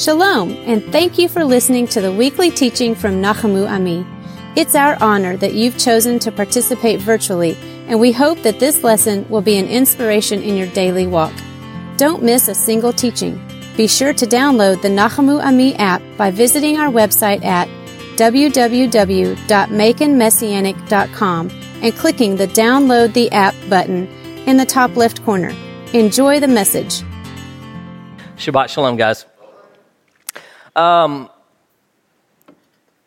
Shalom, and thank you for listening to the weekly teaching from Nachamu Ami. It's our honor that you've chosen to participate virtually, and we hope that this lesson will be an inspiration in your daily walk. Don't miss a single teaching. Be sure to download the Nachamu Ami app by visiting our website at www.maconmessianic.com and clicking the Download the App button in the top left corner. Enjoy the message. Shabbat Shalom, guys. Um,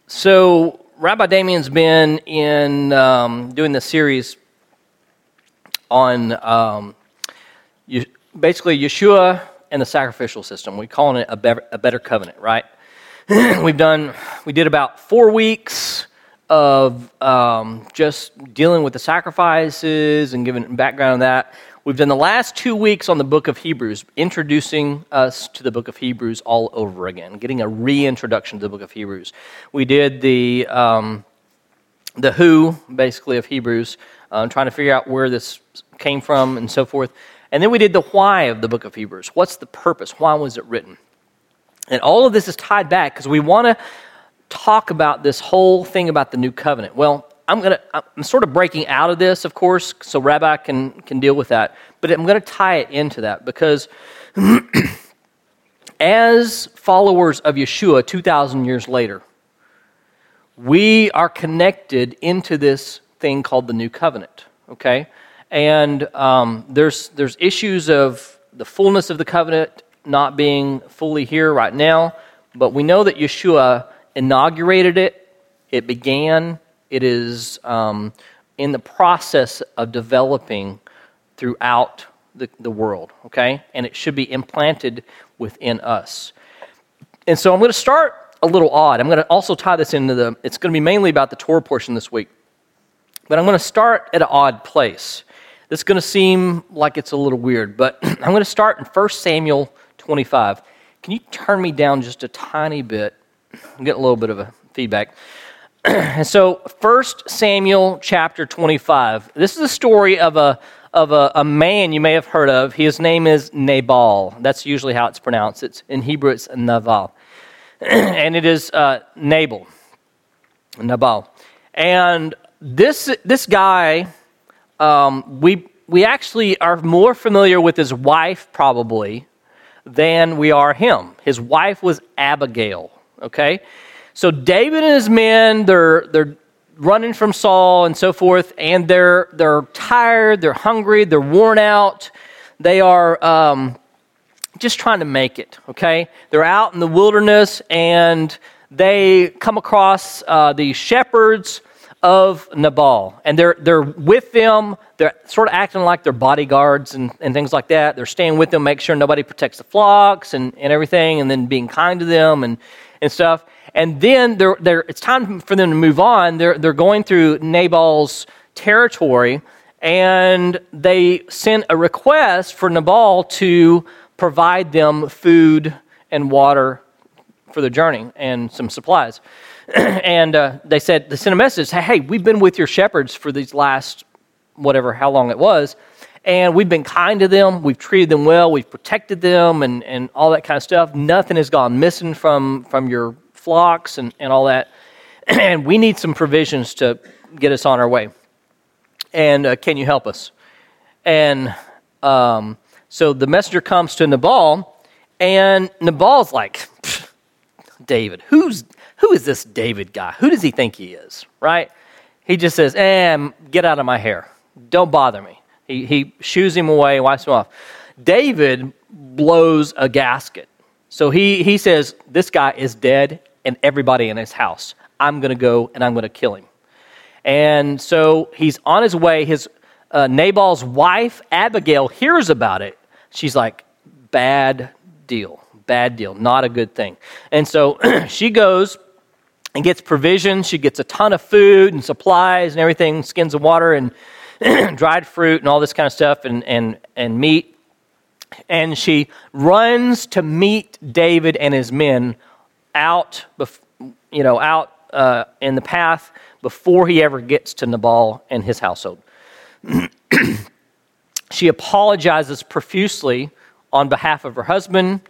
so, Rabbi Damien's been in um, doing the series on um, basically Yeshua and the sacrificial system. We call it a better, a better covenant, right? We've done, we did about four weeks of um, just dealing with the sacrifices and giving background on that. We've done the last two weeks on the book of Hebrews, introducing us to the book of Hebrews all over again, getting a reintroduction to the book of Hebrews. We did the, um, the who, basically, of Hebrews, uh, trying to figure out where this came from and so forth. And then we did the why of the book of Hebrews. What's the purpose? Why was it written? And all of this is tied back because we want to talk about this whole thing about the new covenant. Well, I'm going to, I'm sort of breaking out of this, of course, so Rabbi can, can deal with that. But I'm going to tie it into that because as followers of Yeshua 2,000 years later, we are connected into this thing called the new covenant, okay? And um, there's, there's issues of the fullness of the covenant not being fully here right now, but we know that Yeshua inaugurated it, it began, it is um, in the process of developing throughout the, the world, okay? And it should be implanted within us. And so I'm going to start a little odd. I'm going to also tie this into the, it's going to be mainly about the Torah portion this week. But I'm going to start at an odd place. This is going to seem like it's a little weird, but I'm going to start in 1 Samuel 25. Can you turn me down just a tiny bit? I'm getting a little bit of a feedback. and so 1 Samuel chapter 25. This is a story of a of a, a, man you may have heard of. His name is Nabal. That's usually how it's pronounced. It's in Hebrew it's Nabal. and it is uh, Nabal. Nabal. And this this guy um, we we actually are more familiar with his wife probably than we are him. His wife was Abigail, okay? So David and his men, they're, they're running from Saul and so forth, and they're, they're tired, they're hungry, they're worn out. They are um, just trying to make it, okay? They're out in the wilderness, and they come across uh, the shepherds of Nabal, and they're, they're with them. They're sort of acting like they're bodyguards and, and things like that. They're staying with them, make sure nobody protects the flocks and, and everything, and then being kind to them and, and stuff. And then they're, they're, it's time for them to move on. They're, they're going through Nabal's territory, and they sent a request for Nabal to provide them food and water for the journey and some supplies. and uh, they said, they sent a message, hey, hey, we've been with your shepherds for these last, whatever, how long it was, and we've been kind to them. We've treated them well. We've protected them and, and all that kind of stuff. Nothing has gone missing from, from your flocks and, and all that. And we need some provisions to get us on our way. And uh, can you help us? And um, so the messenger comes to Nabal, and Nabal's like, David, who's who is this David guy? Who does he think he is? Right? He just says, eh, get out of my hair. Don't bother me. He, he shoos him away, wipes him off. David blows a gasket. So he, he says, This guy is dead and everybody in his house. I'm going to go and I'm going to kill him. And so he's on his way. His uh, Nabal's wife, Abigail, hears about it. She's like, bad deal, bad deal, not a good thing. And so she goes and gets provisions. She gets a ton of food and supplies and everything, skins of water and dried fruit and all this kind of stuff and, and, and meat. And she runs to meet David and his men out, you know, out uh, in the path before he ever gets to Nabal and his household. she apologizes profusely on behalf of her husband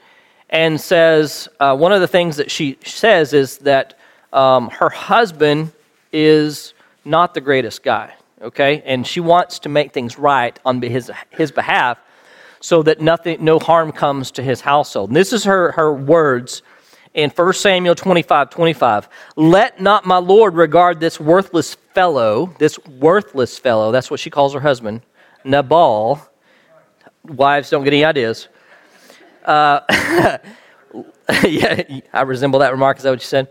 and says uh, one of the things that she says is that um, her husband is not the greatest guy, okay? And she wants to make things right on his, his behalf so that nothing, no harm comes to his household. And this is her, her words in 1 Samuel 25 25. Let not my Lord regard this worthless fellow, this worthless fellow, that's what she calls her husband, Nabal. Wives don't get any ideas. Uh, yeah, I resemble that remark. Is that what you said?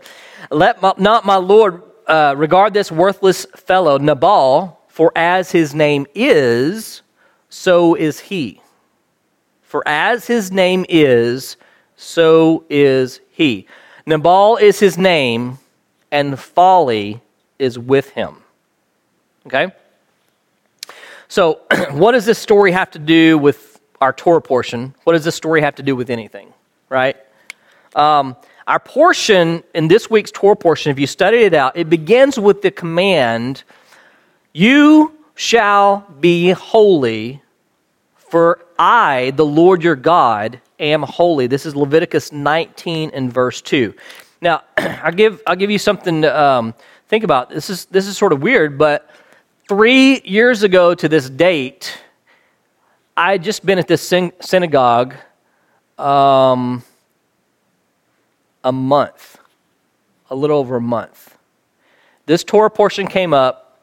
Let my, not my Lord uh, regard this worthless fellow, Nabal, for as his name is, so is he. For as his name is, so is he. Nabal is his name, and folly is with him. Okay? So, what does this story have to do with our Torah portion? What does this story have to do with anything? Right? Um, our portion in this week's Torah portion, if you study it out, it begins with the command, You shall be holy, for I, the Lord your God, am holy. This is Leviticus 19 and verse 2. Now, I'll give, I'll give you something to um, think about. This is, this is sort of weird, but three years ago to this date, I had just been at this synagogue um, a month, a little over a month. This Torah portion came up.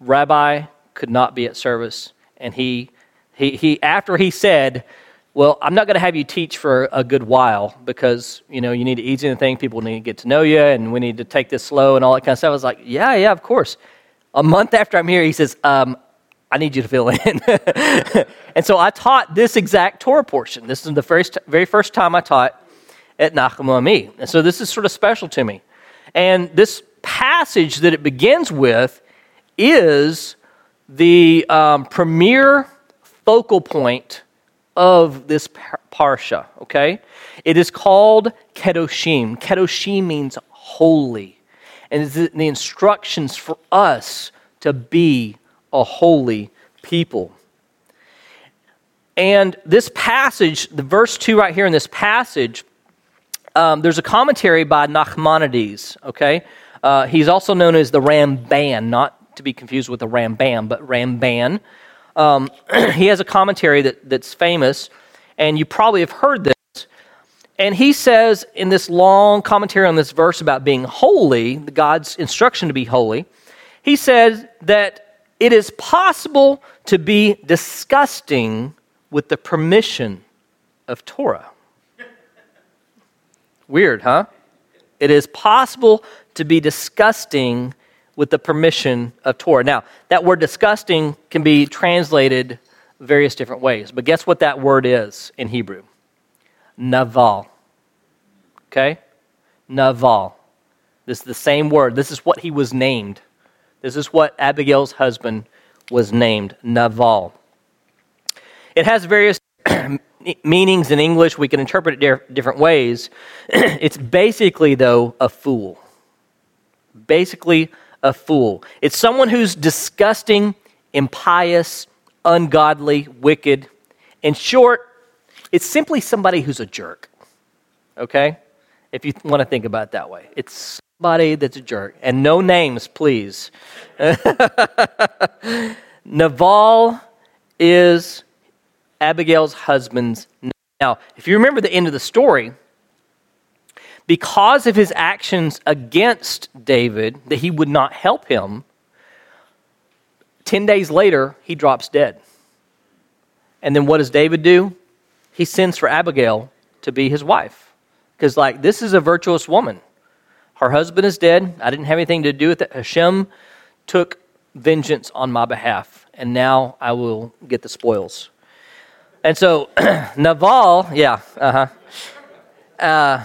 Rabbi could not be at service, and he, he, he after he said, well, I'm not going to have you teach for a good while because, you know, you need to ease into things. People need to get to know you and we need to take this slow and all that kind of stuff. I was like, yeah, yeah, of course. A month after I'm here, he says, um, I need you to fill in. and so I taught this exact Torah portion. This is the first, very first time I taught at Nachamu Ami. And so this is sort of special to me. And this passage that it begins with is the um, premier focal point of this parsha, okay? It is called Kedoshim. Kedoshim means holy. And it's the instructions for us to be a holy people. And this passage, the verse 2 right here in this passage, um, there's a commentary by Nachmanides, okay? Uh, he's also known as the Ramban, not to be confused with the Rambam, but Ramban. Um, he has a commentary that, that's famous, and you probably have heard this. And he says in this long commentary on this verse about being holy, God's instruction to be holy, he says that it is possible to be disgusting with the permission of Torah. Weird, huh? It is possible to be disgusting with the permission of Torah. Now, that word disgusting can be translated various different ways, but guess what that word is in Hebrew? Naval. Okay? Naval. This is the same word. This is what he was named. This is what Abigail's husband was named Naval. It has various meanings in English. We can interpret it different ways. it's basically, though, a fool. Basically, a fool. It's someone who's disgusting, impious, ungodly, wicked. In short, it's simply somebody who's a jerk. Okay? If you want to think about it that way, it's somebody that's a jerk. And no names, please. Naval is Abigail's husband's. Name. Now, if you remember the end of the story, because of his actions against David, that he would not help him, 10 days later, he drops dead. And then what does David do? He sends for Abigail to be his wife. Because, like, this is a virtuous woman. Her husband is dead. I didn't have anything to do with it. Hashem took vengeance on my behalf, and now I will get the spoils. And so, Naval, yeah, uh-huh. Uh,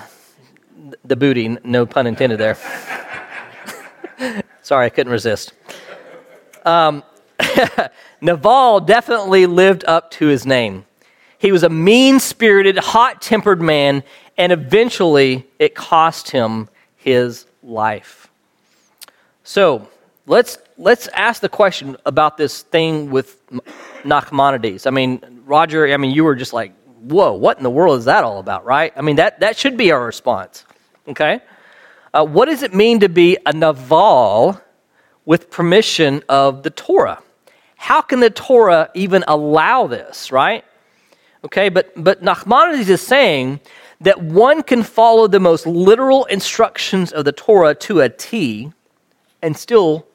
the booty, no pun intended there. Sorry, I couldn't resist. Um, Naval definitely lived up to his name. He was a mean spirited, hot tempered man, and eventually it cost him his life. So let's, let's ask the question about this thing with Nachmanides. I mean, Roger, I mean, you were just like whoa, what in the world is that all about, right? I mean, that, that should be our response, okay? Uh, what does it mean to be a Naval with permission of the Torah? How can the Torah even allow this, right? Okay, but, but Nachmanides is saying that one can follow the most literal instructions of the Torah to a T and still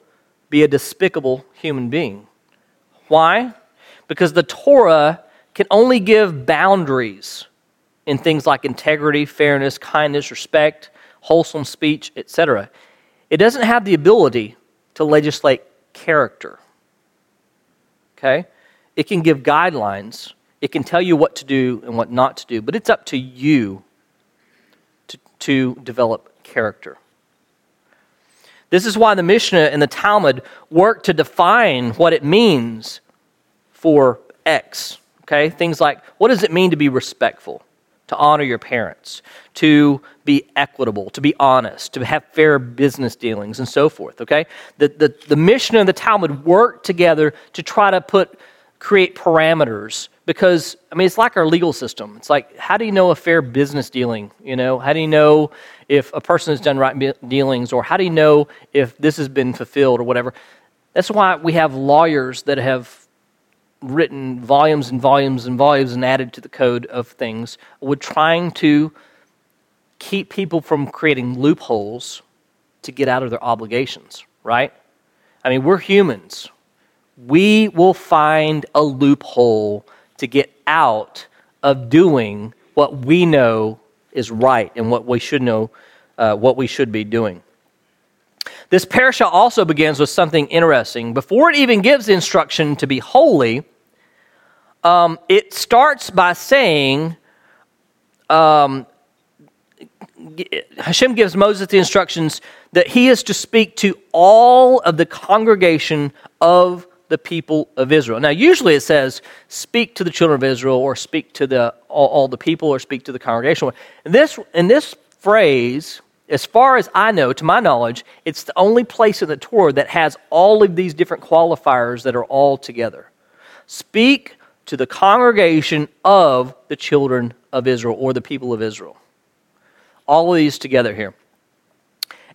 be a despicable human being. Why? Because the Torah can only give boundaries in things like integrity, fairness, kindness, respect, wholesome speech, etc. It doesn't have the ability to legislate character. Okay? It can give guidelines, it can tell you what to do and what not to do, but it's up to you to, to develop character. This is why the Mishnah and the Talmud work to define what it means for X. Okay? Things like what does it mean to be respectful? To honor your parents, to be equitable, to be honest, to have fair business dealings, and so forth. Okay? The, the, the Mishnah and the Talmud work together to try to put create parameters because I mean it's like our legal system. It's like how do you know a fair business dealing? You know, how do you know if a person has done right dealings, or how do you know if this has been fulfilled or whatever? That's why we have lawyers that have written volumes and volumes and volumes and added to the code of things, with trying to keep people from creating loopholes to get out of their obligations. Right? I mean, we're humans we will find a loophole to get out of doing what we know is right and what we should know, uh, what we should be doing. This parasha also begins with something interesting. Before it even gives instruction to be holy, um, it starts by saying, um, Hashem gives Moses the instructions that he is to speak to all of the congregation of the people of Israel. Now, usually it says, speak to the children of Israel, or speak to the, all, all the people, or speak to the congregation. In this, in this phrase, as far as I know, to my knowledge, it's the only place in the Torah that has all of these different qualifiers that are all together. Speak to the congregation of the children of Israel, or the people of Israel. All of these together here.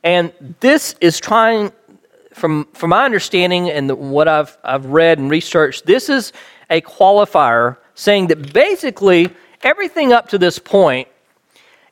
And this is trying from, from my understanding and the, what I've, I've read and researched, this is a qualifier saying that basically everything up to this point,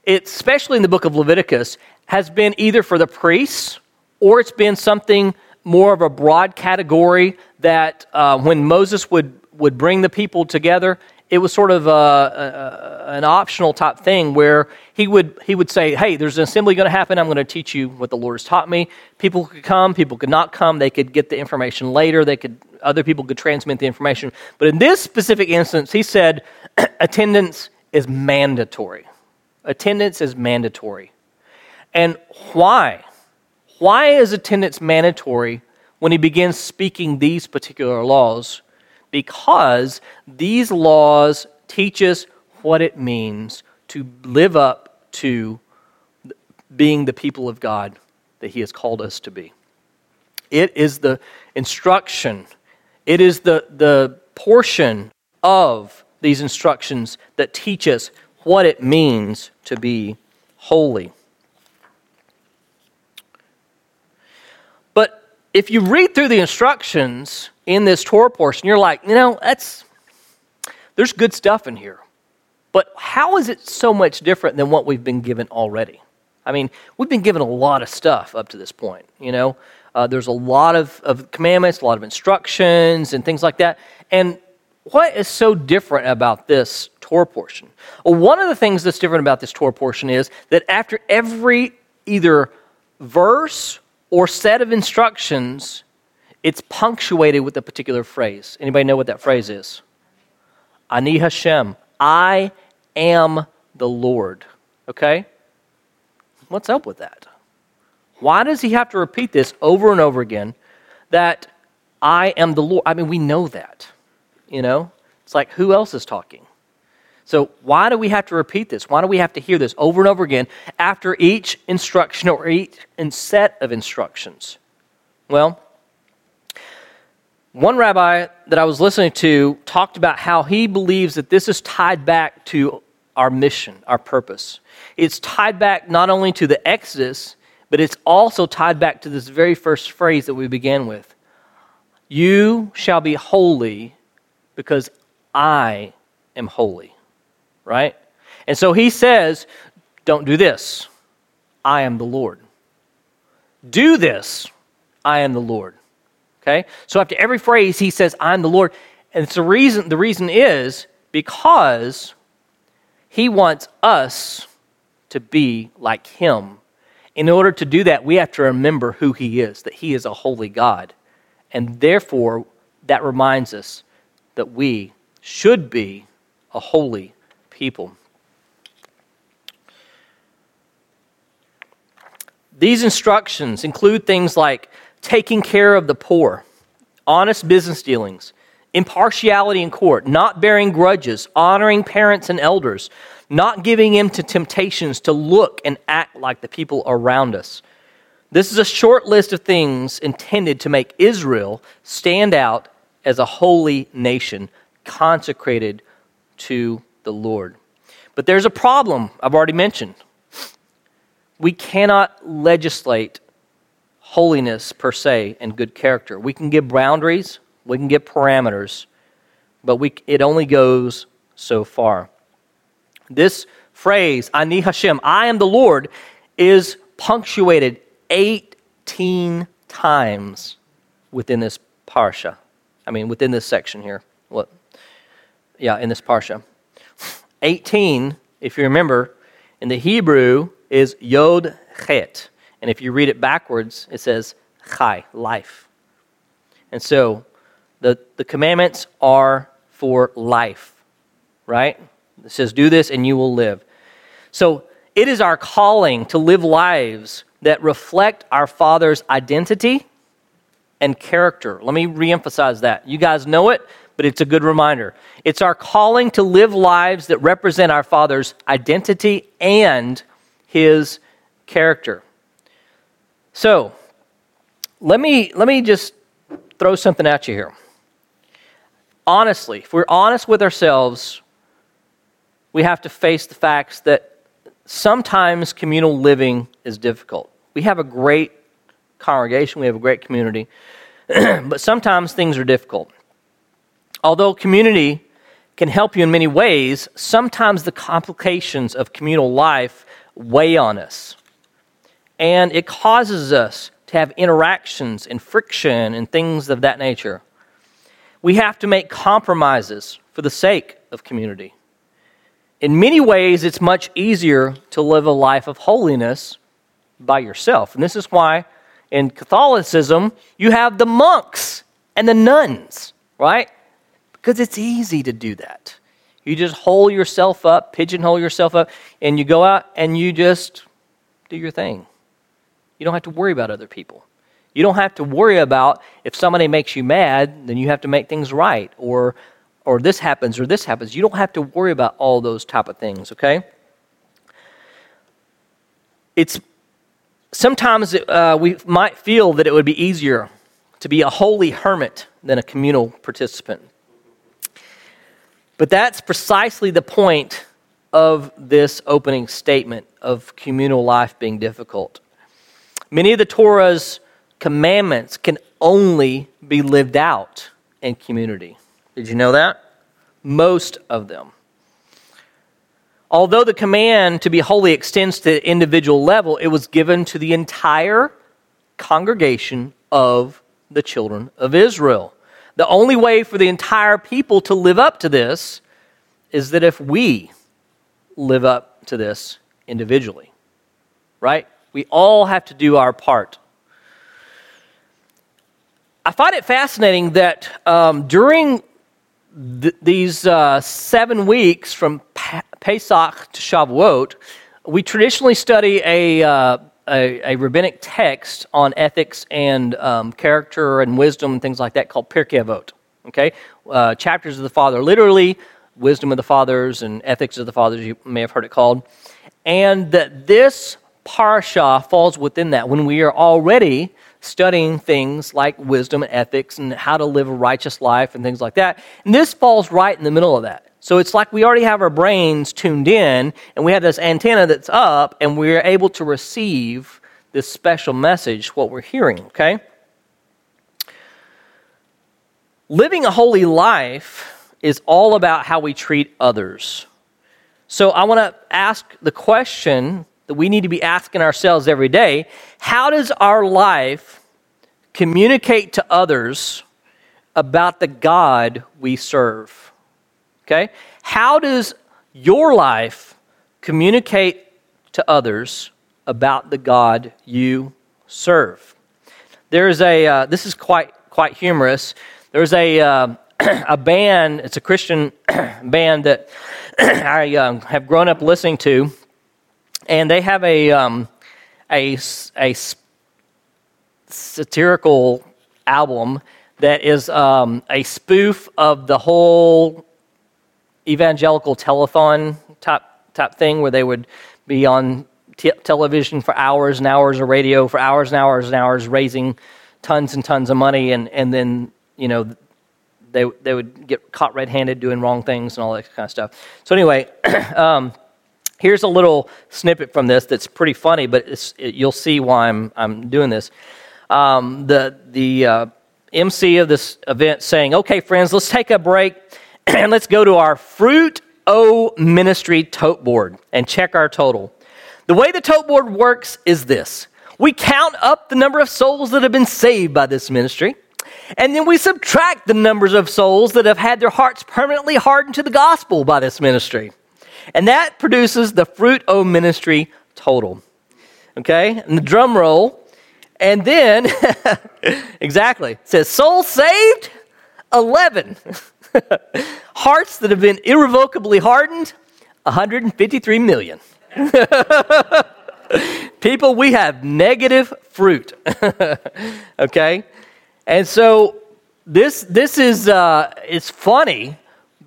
especially in the book of Leviticus, has been either for the priests or it's been something more of a broad category that uh, when Moses would, would bring the people together, it was sort of a, a, an optional type thing where he would, he would say, Hey, there's an assembly going to happen. I'm going to teach you what the Lord has taught me. People could come, people could not come. They could get the information later. They could, other people could transmit the information. But in this specific instance, he said attendance is mandatory. Attendance is mandatory. And why? Why is attendance mandatory when he begins speaking these particular laws? because these laws teach us what it means to live up to being the people of God that He has called us to be. It is the instruction, it is the, the portion of these instructions that teach us what it means to be holy. But if you read through the instructions, in this Torah portion, you're like, you know, that's there's good stuff in here. But how is it so much different than what we've been given already? I mean, we've been given a lot of stuff up to this point, you know. Uh, there's a lot of, of commandments, a lot of instructions, and things like that. And what is so different about this Torah portion? Well, one of the things that's different about this Torah portion is that after every either verse or set of instructions, it's punctuated with a particular phrase. Anybody know what that phrase is? Ani Hashem. I am the Lord. Okay? What's up with that? Why does he have to repeat this over and over again that I am the Lord? I mean, we know that. You know? It's like, who else is talking? So, why do we have to repeat this? Why do we have to hear this over and over again after each instruction or each set of instructions? Well, One rabbi that I was listening to talked about how he believes that this is tied back to our mission, our purpose. It's tied back not only to the Exodus, but it's also tied back to this very first phrase that we began with You shall be holy because I am holy. Right? And so he says, Don't do this. I am the Lord. Do this. I am the Lord. Okay? So after every phrase, he says, I'm the Lord. And it's the reason, the reason is because he wants us to be like him. In order to do that, we have to remember who he is, that he is a holy God. And therefore, that reminds us that we should be a holy people. These instructions include things like taking care of the poor, honest business dealings, impartiality in court, not bearing grudges, honoring parents and elders, not giving in to temptations to look and act like the people around us. This is a short list of things intended to make Israel stand out as a holy nation consecrated to the Lord. But there's a problem I've already mentioned. We cannot legislate holiness per se and good character. We can give boundaries, we can give parameters, but we, it only goes so far. This phrase, Ani Hashem, I am the Lord, is punctuated 18 times within this parsha. I mean, within this section here. What? Yeah, in this parsha. 18, if you remember, in the Hebrew is Yod Chet. And if you read it backwards, it says chai, life. And so the, the commandments are for life, right? It says, do this and you will live. So it is our calling to live lives that reflect our Father's identity and character. Let me reemphasize that. You guys know it, but it's a good reminder. It's our calling to live lives that represent our Father's identity and His character. So, let me, let me just throw something at you here. Honestly, if we're honest with ourselves, we have to face the facts that sometimes communal living is difficult. We have a great congregation, we have a great community, but sometimes things are difficult. Although community can help you in many ways, sometimes the complications of communal life weigh on us and it causes us to have interactions and friction and things of that nature. We have to make compromises for the sake of community. In many ways, it's much easier to live a life of holiness by yourself. And this is why in Catholicism, you have the monks and the nuns, right? Because it's easy to do that. You just hole yourself up, pigeonhole yourself up, and you go out and you just do your thing. You don't have to worry about other people. You don't have to worry about if somebody makes you mad, then you have to make things right, or or this happens or this happens. You don't have to worry about all those type of things. Okay. It's sometimes uh, we might feel that it would be easier to be a holy hermit than a communal participant. But that's precisely the point of this opening statement of communal life being difficult. Many of the Torah's commandments can only be lived out in community. Did you know that? Most of them. Although the command to be holy extends to the individual level, it was given to the entire congregation of the children of Israel. The only way for the entire people to live up to this is that if we live up to this individually, right? We all have to do our part. I find it fascinating that um, during th- these uh, seven weeks from Pesach to Shavuot, we traditionally study a, uh, a, a, rabbinic text on ethics and um, character and wisdom and things like that called Pirkei Avot. Okay, uh, chapters of the Father, literally wisdom of the fathers and ethics of the fathers. You may have heard it called, and that this parsha falls within that when we are already studying things like wisdom and ethics and how to live a righteous life and things like that. And this falls right in the middle of that. So it's like we already have our brains tuned in and we have this antenna that's up and we're able to receive this special message, what we're hearing, okay? Living a holy life is all about how we treat others. So I want to ask the question that we need to be asking ourselves every day how does our life communicate to others about the God we serve? Okay? How does your life communicate to others about the God you serve? There's a, uh, this is quite, quite humorous. There's a, uh, a band, it's a Christian band that I um, have grown up listening to, and they have a, um, a, a satirical album that is um, a spoof of the whole evangelical telethon type, type thing where they would be on t- television for hours and hours or radio for hours and hours and hours raising tons and tons of money and, and then you know they, they would get caught red-handed doing wrong things and all that kind of stuff. So anyway um, here's a little snippet from this that's pretty funny but it, you'll see why i'm, I'm doing this. Um, the, the uh, mc of this event saying okay friends let's take a break and let's go to our Fruit O Ministry tote board and check our total. The way the tote board works is this we count up the number of souls that have been saved by this ministry, and then we subtract the numbers of souls that have had their hearts permanently hardened to the gospel by this ministry. And that produces the Fruit O Ministry total. Okay? And the drum roll. And then, exactly, says soul saved, 11. Hearts that have been irrevocably hardened, 153 million. People, we have negative fruit. okay? And so this this is uh, it's funny,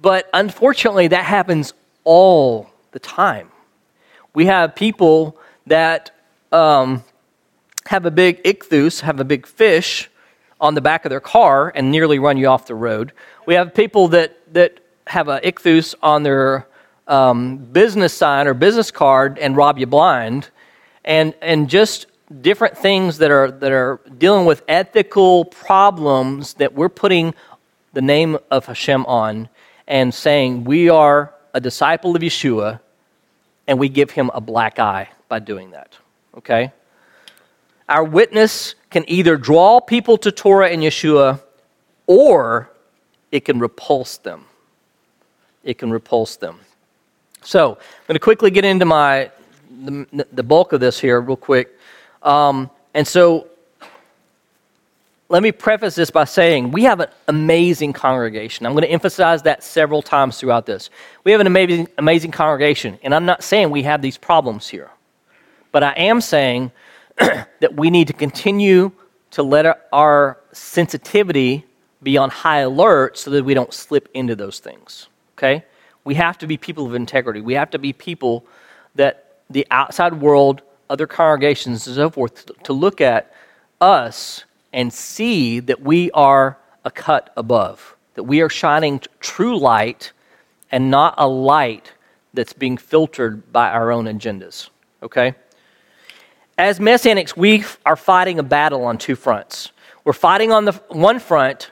but unfortunately that happens all the time. We have people that um, have a big ichthus, have a big fish on the back of their car and nearly run you off the road. We have people that, that have a ichthus on their um, business sign or business card and rob you blind, and, and just different things that are, that are dealing with ethical problems that we're putting the name of Hashem on and saying we are a disciple of Yeshua and we give him a black eye by doing that. Okay? Our witness can either draw people to Torah and Yeshua or it can repulse them. It can repulse them. So, I'm going to quickly get into my the, the bulk of this here, real quick. Um, and so, let me preface this by saying we have an amazing congregation. I'm going to emphasize that several times throughout this. We have an amazing, amazing congregation, and I'm not saying we have these problems here, but I am saying that we need to continue to let our sensitivity be on high alert so that we don't slip into those things. Okay? We have to be people of integrity. We have to be people that the outside world, other congregations, and so forth, to look at us and see that we are a cut above, that we are shining true light and not a light that's being filtered by our own agendas. Okay? As Messianics, we are fighting a battle on two fronts. We're fighting on the one front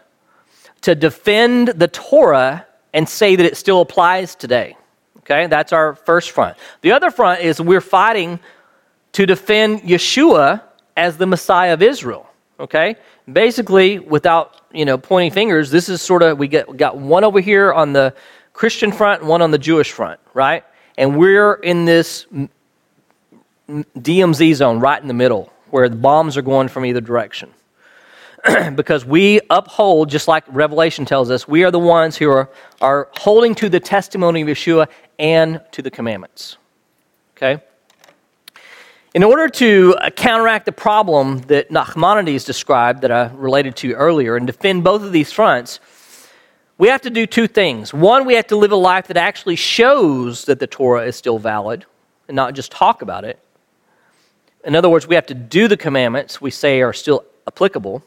to defend the Torah and say that it still applies today. Okay, that's our first front. The other front is we're fighting to defend Yeshua as the Messiah of Israel. Okay, basically, without you know pointing fingers, this is sort of we get we got one over here on the Christian front and one on the Jewish front, right? And we're in this DMZ zone right in the middle where the bombs are going from either direction. because we uphold, just like Revelation tells us, we are the ones who are, are holding to the testimony of Yeshua and to the commandments. Okay? In order to uh, counteract the problem that Nachmanides described, that I related to earlier, and defend both of these fronts, we have to do two things. One, we have to live a life that actually shows that the Torah is still valid and not just talk about it. In other words, we have to do the commandments we say are still applicable.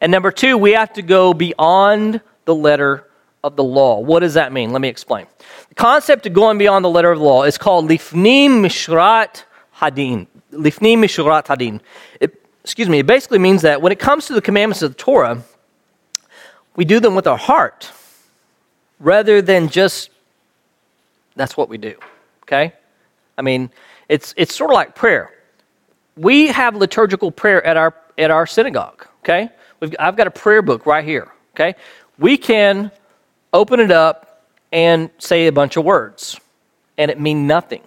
And number two, we have to go beyond the letter of the law. What does that mean? Let me explain. The concept of going beyond the letter of the law is called lifnim mishurat hadin. Lifnim mishurat hadin. It, excuse me. It basically means that when it comes to the commandments of the Torah, we do them with our heart rather than just that's what we do. Okay? I mean, it's it's sort of like prayer. We have liturgical prayer at our at our synagogue. Okay, We've, I've got a prayer book right here. Okay, we can open it up and say a bunch of words, and it mean nothing,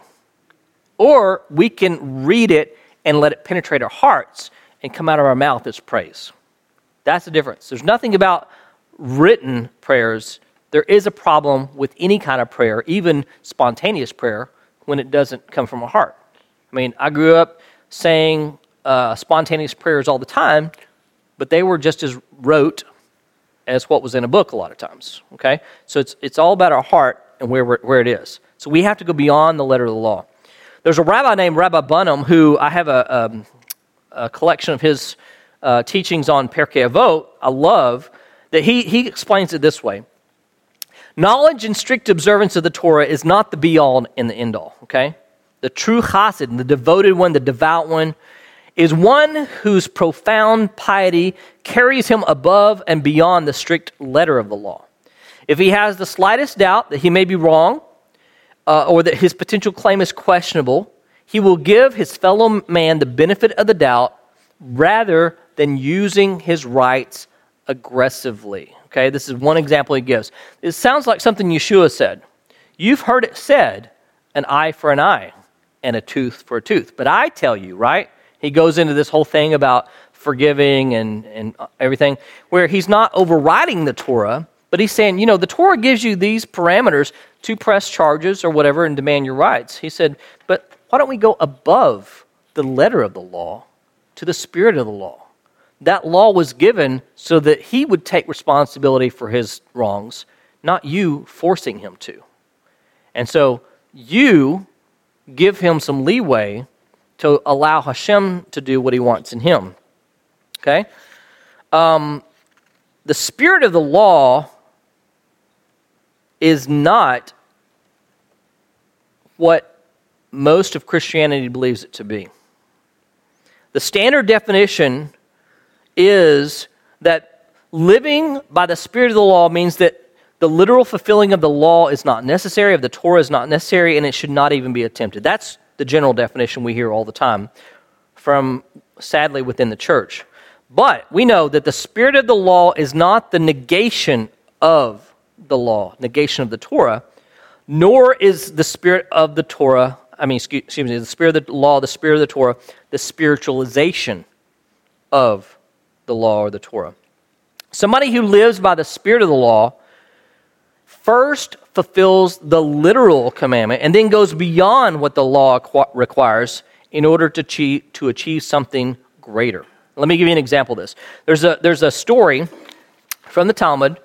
or we can read it and let it penetrate our hearts and come out of our mouth as praise. That's the difference. There's nothing about written prayers. There is a problem with any kind of prayer, even spontaneous prayer, when it doesn't come from a heart. I mean, I grew up saying uh, spontaneous prayers all the time, but they were just as rote as what was in a book a lot of times. Okay? So it's, it's all about our heart and where, where it is. So we have to go beyond the letter of the law. There's a rabbi named Rabbi Bunim who I have a, um, a collection of his uh, teachings on Pirkei Avot. I love that he, he explains it this way. Knowledge and strict observance of the Torah is not the be all and the end all, okay? The true chassid, the devoted one, the devout one, is one whose profound piety carries him above and beyond the strict letter of the law. If he has the slightest doubt that he may be wrong uh, or that his potential claim is questionable, he will give his fellow man the benefit of the doubt rather than using his rights aggressively. Okay, this is one example he gives. It sounds like something Yeshua said. You've heard it said, an eye for an eye and a tooth for a tooth. But I tell you, right? He goes into this whole thing about forgiving and, and everything, where he's not overriding the Torah, but he's saying, you know, the Torah gives you these parameters to press charges or whatever and demand your rights. He said, but why don't we go above the letter of the law to the spirit of the law? That law was given so that he would take responsibility for his wrongs, not you forcing him to. And so you give him some leeway to allow Hashem to do what he wants in him. Okay? Um, the spirit of the law is not what most of Christianity believes it to be. The standard definition is that living by the spirit of the law means that the literal fulfilling of the law is not necessary, of the Torah is not necessary, and it should not even be attempted. That's the general definition we hear all the time from, sadly, within the church. But we know that the spirit of the law is not the negation of the law, negation of the Torah, nor is the spirit of the Torah, I mean, excuse, excuse me, the spirit of the law, the spirit of the Torah, the spiritualization of the law or the Torah. Somebody who lives by the spirit of the law first fulfills the literal commandment and then goes beyond what the law requires in order to achieve, to achieve something greater. Let me give you an example of this. There's a, there's a story from the Talmud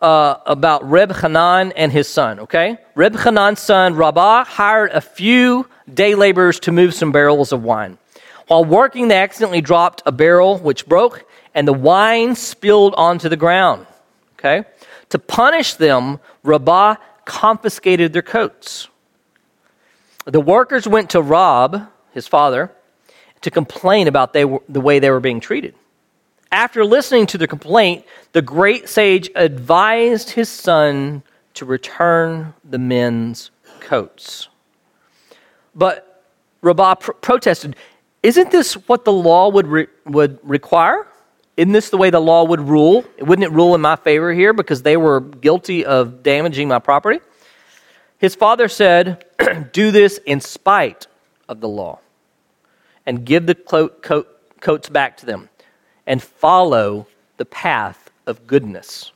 uh, about Reb Hanan and his son, okay? Reb Hanan's son, Rabbah, hired a few day laborers to move some barrels of wine. While working, they accidentally dropped a barrel which broke, and the wine spilled onto the ground, okay? To punish them, Rabbah confiscated their coats. The workers went to Rav, his father, to complain about they were, the way they were being treated. After listening to the complaint, the great sage advised his son to return the men's coats. But Rabbah pr- protested, Isn't this what the law would, re- would require? Isn't this the way the law would rule? Wouldn't it rule in my favor here because they were guilty of damaging my property? His father said, Do this in spite of the law and give the coat, coat, coats back to them and follow the path of goodness.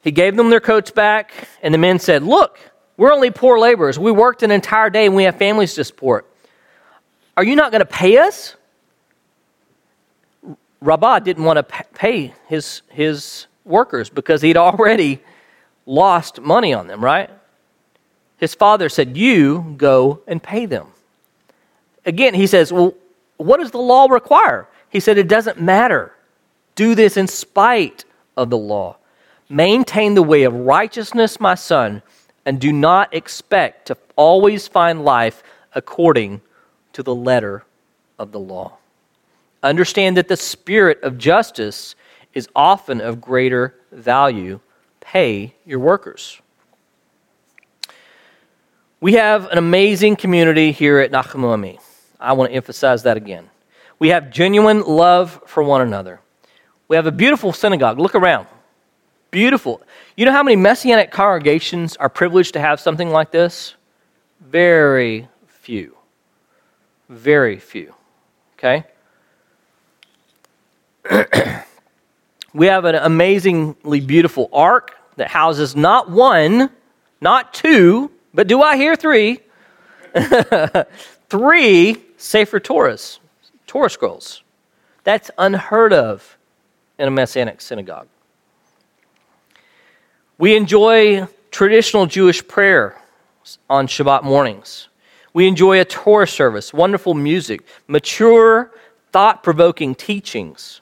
He gave them their coats back, and the men said, Look, we're only poor laborers. We worked an entire day and we have families to support. Are you not going to pay us? Rabbah didn't want to pay his, his workers because he'd already lost money on them, right? His father said, You go and pay them. Again, he says, Well, what does the law require? He said, It doesn't matter. Do this in spite of the law. Maintain the way of righteousness, my son, and do not expect to always find life according to the letter of the law. Understand that the spirit of justice is often of greater value. Pay your workers. We have an amazing community here at Nachum I want to emphasize that again. We have genuine love for one another. We have a beautiful synagogue. Look around. Beautiful. You know how many messianic congregations are privileged to have something like this? Very few. Very few. Okay? we have an amazingly beautiful ark that houses not one, not two, but do I hear three? three Sefer Torahs, Torah scrolls. That's unheard of in a Messianic synagogue. We enjoy traditional Jewish prayer on Shabbat mornings. We enjoy a Torah service, wonderful music, mature, thought provoking teachings,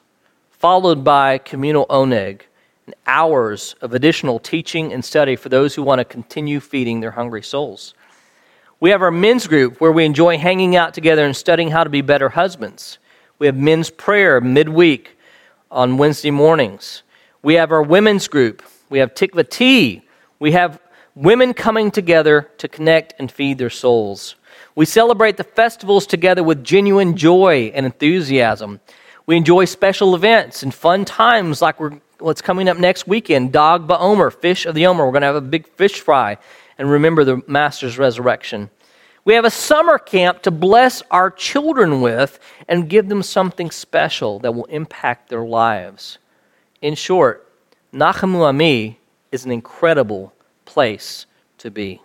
followed by communal oneg and hours of additional teaching and study for those who want to continue feeding their hungry souls. We have our men's group where we enjoy hanging out together and studying how to be better husbands. We have men's prayer midweek on Wednesday mornings. We have our women's group. We have Tikva Tea. We have women coming together to connect and feed their souls. We celebrate the festivals together with genuine joy and enthusiasm. We enjoy special events and fun times like we're, what's coming up next weekend Dag BaOmer, Fish of the Omer. We're going to have a big fish fry and remember the Master's resurrection. We have a summer camp to bless our children with and give them something special that will impact their lives. In short, Nachamu Ami is an incredible place to be.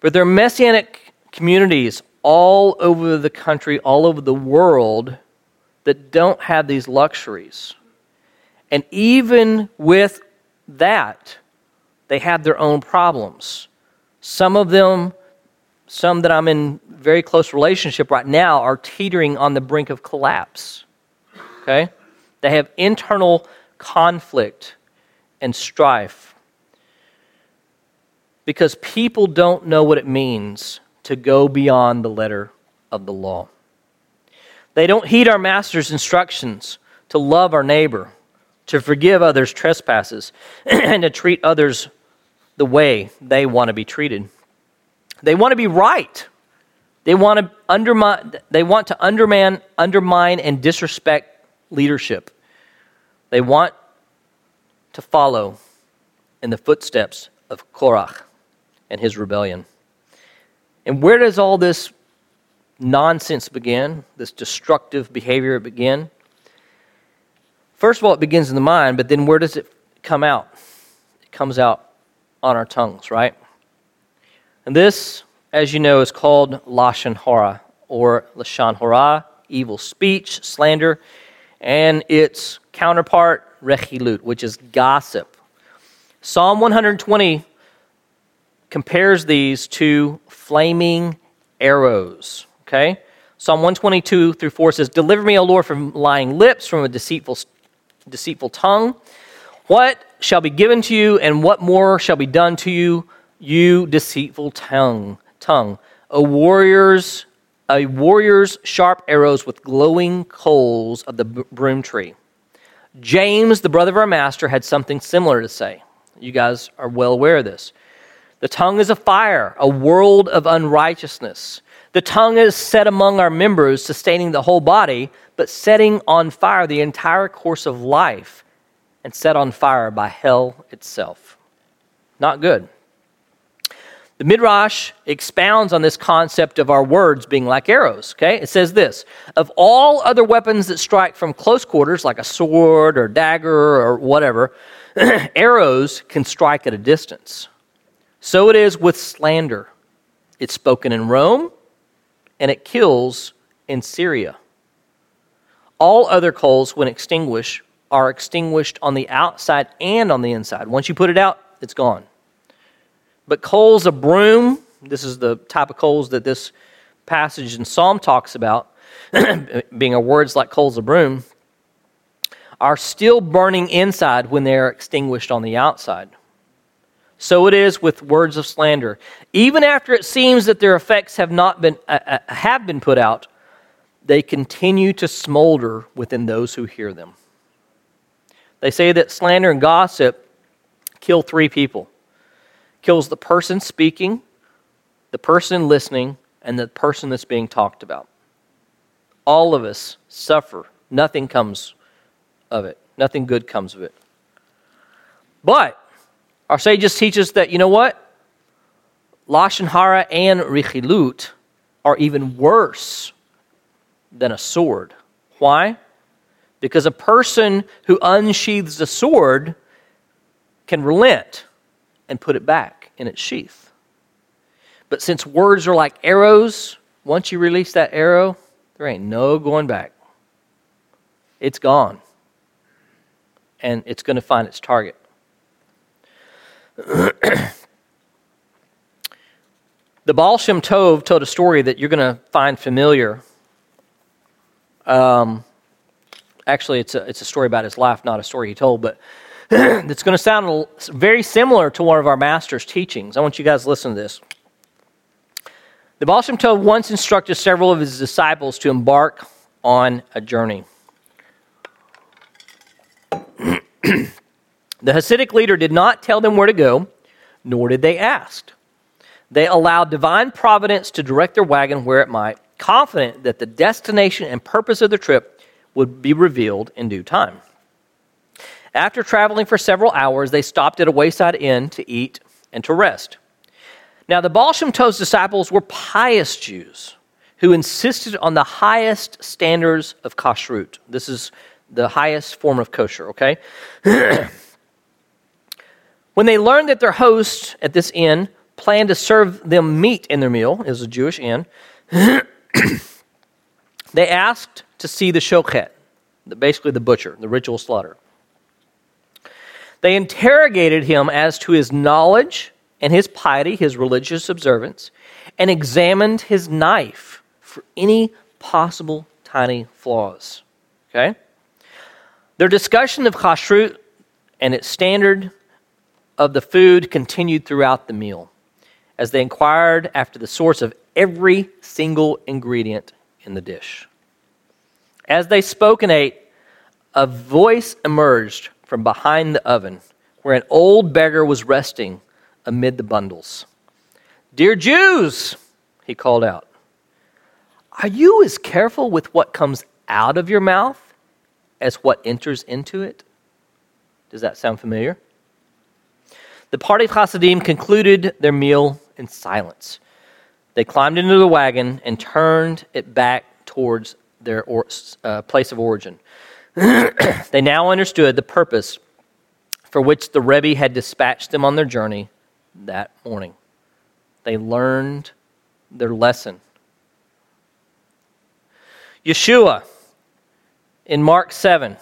But there are messianic communities all over the country, all over the world, that don't have these luxuries. And even with that, they have their own problems. Some of them, some that I'm in very close relationship right now, are teetering on the brink of collapse. Okay? They have internal conflict and strife because people don't know what it means to go beyond the letter of the law. They don't heed our master's instructions to love our neighbor, to forgive others' trespasses, and to treat others the way they want to be treated. They want to be right. They want to undermine, they want to undermine, undermine and disrespect leadership. They want to follow in the footsteps of Korach and his rebellion. And where does all this nonsense begin? This destructive behavior begin? First of all, it begins in the mind, but then where does it come out? It comes out on our tongues, right? And this, as you know, is called Lashon Hara, or Lashon Hara, evil speech, slander, and its counterpart, Rechilut, which is gossip. Psalm 120 compares these to flaming arrows. Okay? Psalm 122 through 4 says, Deliver me, O Lord, from lying lips, from a deceitful, deceitful tongue. What shall be given to you, and what more shall be done to you, you deceitful tongue? Tongue, a warrior's, a warrior's sharp arrows with glowing coals of the broom tree. James, the brother of our master, had something similar to say. You guys are well aware of this. The tongue is a fire, a world of unrighteousness. The tongue is set among our members, sustaining the whole body, but setting on fire the entire course of life and set on fire by hell itself. Not good. The Midrash expounds on this concept of our words being like arrows. Okay? It says this Of all other weapons that strike from close quarters, like a sword or dagger or whatever, arrows can strike at a distance. So it is with slander. It's spoken in Rome and it kills in Syria. All other coals, when extinguished, are extinguished on the outside and on the inside. Once you put it out, it's gone. But coals of broom, this is the type of coals that this passage in Psalm talks about, being a words like coals of broom, are still burning inside when they are extinguished on the outside. So it is with words of slander. Even after it seems that their effects have not been uh, uh, have been put out, they continue to smolder within those who hear them. They say that slander and gossip kill three people. Kills the person speaking, the person listening, and the person that's being talked about. All of us suffer. Nothing comes of it. Nothing good comes of it. But our sages teach us that, you know what? Lashon Hara and Rechilut are even worse than a sword. Why? Because a person who unsheathes a sword can relent and put it back in its sheath. But since words are like arrows, once you release that arrow, there ain't no going back. It's gone. And it's going to find its target. The Baal Shem Tov told a story that you're going to find familiar. Um, actually, it's a, it's a story about his life, not a story he told, but it's going to sound very similar to one of our master's teachings. I want you guys to listen to this. The Baal Shem Tov once instructed several of his disciples to embark on a journey. The Hasidic leader did not tell them where to go, nor did they ask. They allowed divine providence to direct their wagon where it might, confident that the destination and purpose of the trip would be revealed in due time. After traveling for several hours, they stopped at a wayside inn to eat and to rest. Now, the Baal disciples were pious Jews who insisted on the highest standards of kashrut. This is the highest form of kosher, okay? When they learned that their host at this inn planned to serve them meat in their meal, it was a Jewish inn, they asked to see the shochet, basically the butcher, the ritual slaughter. They interrogated him as to his knowledge and his piety, his religious observance, and examined his knife for any possible tiny flaws. Okay? Their discussion of kashrut and its standard of the food continued throughout the meal as they inquired after the source of every single ingredient in the dish. As they spoke and ate, a voice emerged from behind the oven where an old beggar was resting amid the bundles. Dear Jews, he called out, are you as careful with what comes out of your mouth as what enters into it? Does that sound familiar? The party of Hasidim concluded their meal in silence. They climbed into the wagon and turned it back towards their or, uh, place of origin. they now understood the purpose for which the Rebbe had dispatched them on their journey that morning. They learned their lesson. Yeshua in Mark 7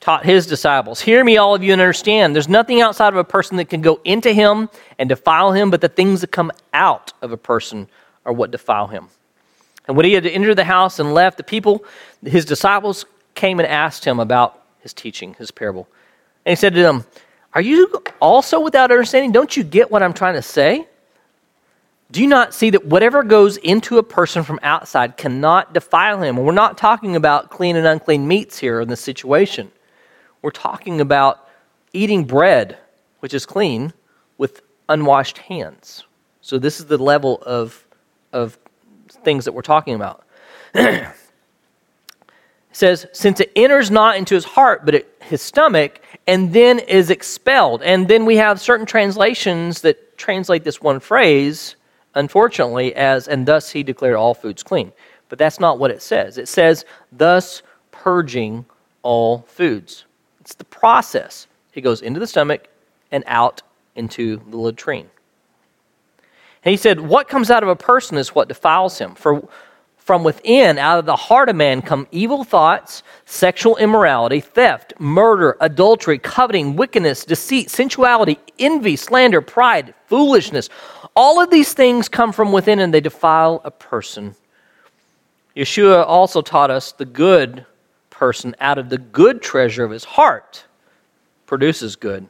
taught his disciples Hear me, all of you, and understand. There's nothing outside of a person that can go into him and defile him, but the things that come out of a person are what defile him. And when he had entered the house and left, the people, his disciples, came and asked him about his teaching, his parable. And he said to them, Are you also without understanding? Don't you get what I'm trying to say? Do you not see that whatever goes into a person from outside cannot defile him? And we're not talking about clean and unclean meats here in this situation. We're talking about eating bread, which is clean, with unwashed hands. So this is the level of, of things that we're talking about. it says, since it enters not into his heart, but it, his stomach, and then is expelled. And then we have certain translations that translate this one phrase, unfortunately, as, and thus he declared all foods clean. But that's not what it says. It says, thus purging all foods. It's the process. It goes into the stomach and out into the latrine. And he said, What comes out of a person is what defiles him. For from within, out of the heart of man, come evil thoughts, sexual immorality, theft, murder, adultery, coveting, wickedness, deceit, sensuality, envy, slander, pride, foolishness. All of these things come from within and they defile a person. Yeshua also taught us the good person out of the good treasure of his heart produces good,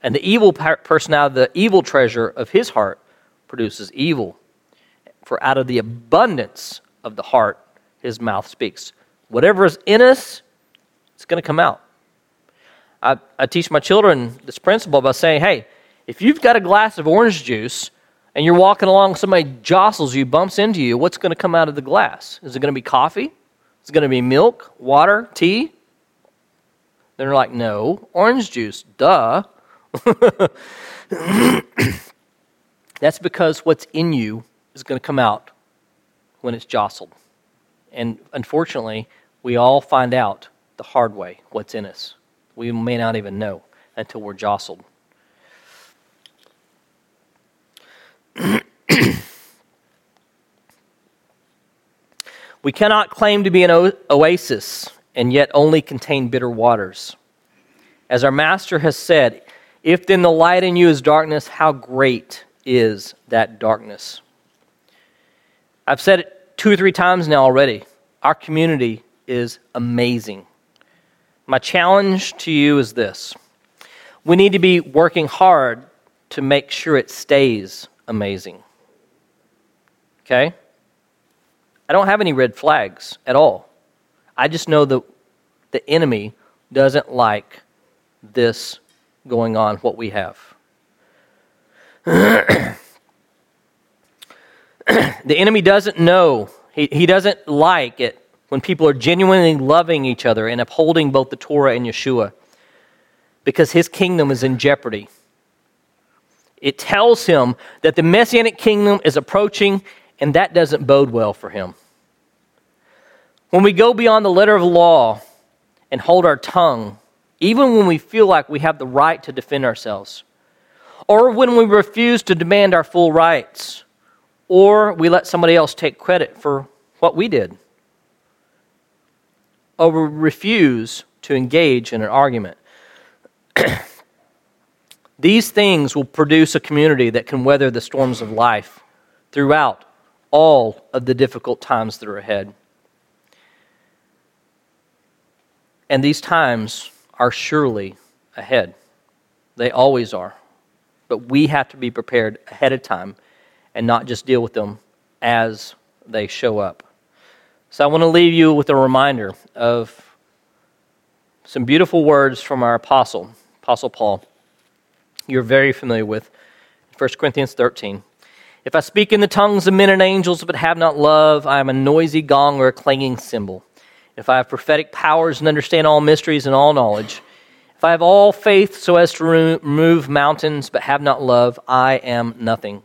and the evil person out of the evil treasure of his heart produces evil. For out of the abundance of the heart, his mouth speaks. Whatever is in us, it's going to come out. I, I teach my children this principle by saying, hey, if you've got a glass of orange juice and you're walking along, somebody jostles you, bumps into you, what's going to come out of the glass? Is it going to be coffee? Is it going to be milk, water, tea? They're like, no, orange juice, duh. That's because what's in you is going to come out when it's jostled. And unfortunately, we all find out the hard way what's in us. We may not even know until we're jostled. we cannot claim to be an oasis and yet only contain bitter waters. As our Master has said, if then the light in you is darkness, how great is that darkness? I've said it two or three times now already. Our community is amazing. My challenge to you is this we need to be working hard to make sure it stays amazing. Okay? I don't have any red flags at all. I just know that the enemy doesn't like this going on, what we have. the enemy doesn't know, he, he doesn't like it when people are genuinely loving each other and upholding both the Torah and Yeshua because his kingdom is in jeopardy. It tells him that the messianic kingdom is approaching, and that doesn't bode well for him. When we go beyond the letter of the law and hold our tongue, even when we feel like we have the right to defend ourselves, or when we refuse to demand our full rights, or we let somebody else take credit for what we did or we refuse to engage in an argument. These things will produce a community that can weather the storms of life throughout all of the difficult times that are ahead. And these times are surely ahead. They always are. But we have to be prepared ahead of time and not just deal with them as they show up. So I want to leave you with a reminder of some beautiful words from our apostle, Apostle Paul. You're very familiar with 1 Corinthians 13. If I speak in the tongues of men and angels but have not love, I am a noisy gong or a clanging cymbal. If I have prophetic powers and understand all mysteries and all knowledge, if I have all faith so as to remove mountains but have not love, I am nothing.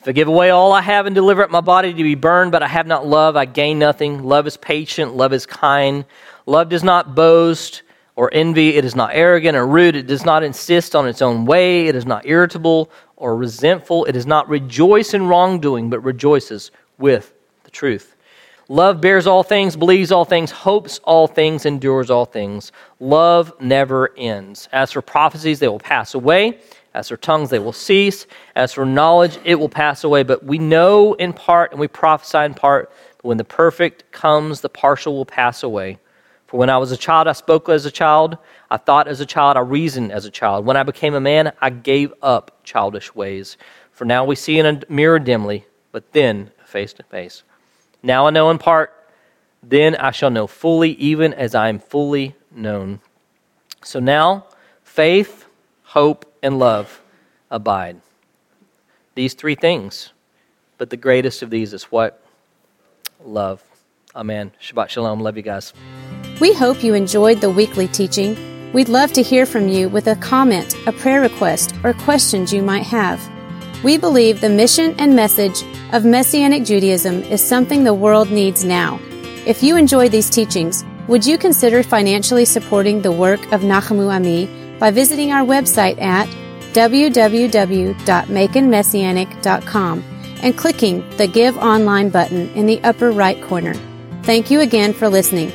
If I give away all I have and deliver up my body to be burned, but I have not love, I gain nothing. Love is patient, love is kind. Love does not boast or envy, it is not arrogant or rude, it does not insist on its own way, it is not irritable or resentful, it does not rejoice in wrongdoing, but rejoices with the truth. Love bears all things, believes all things, hopes all things, endures all things. Love never ends. As for prophecies, they will pass away. As for tongues, they will cease. As for knowledge, it will pass away. But we know in part and we prophesy in part. But when the perfect comes, the partial will pass away. For when I was a child, I spoke as a child. I thought as a child. I reasoned as a child. When I became a man, I gave up childish ways. For now we see in a mirror dimly, but then face to face. Now I know in part, then I shall know fully, even as I am fully known. So now, faith, hope, and love abide. These three things. But the greatest of these is what? Love. Amen. Shabbat Shalom. Love you guys. We hope you enjoyed the weekly teaching. We'd love to hear from you with a comment, a prayer request, or questions you might have. We believe the mission and message of Messianic Judaism is something the world needs now. If you enjoy these teachings, would you consider financially supporting the work of Nachamu Ami by visiting our website at www.maconmessianic.com and clicking the Give Online button in the upper right corner. Thank you again for listening.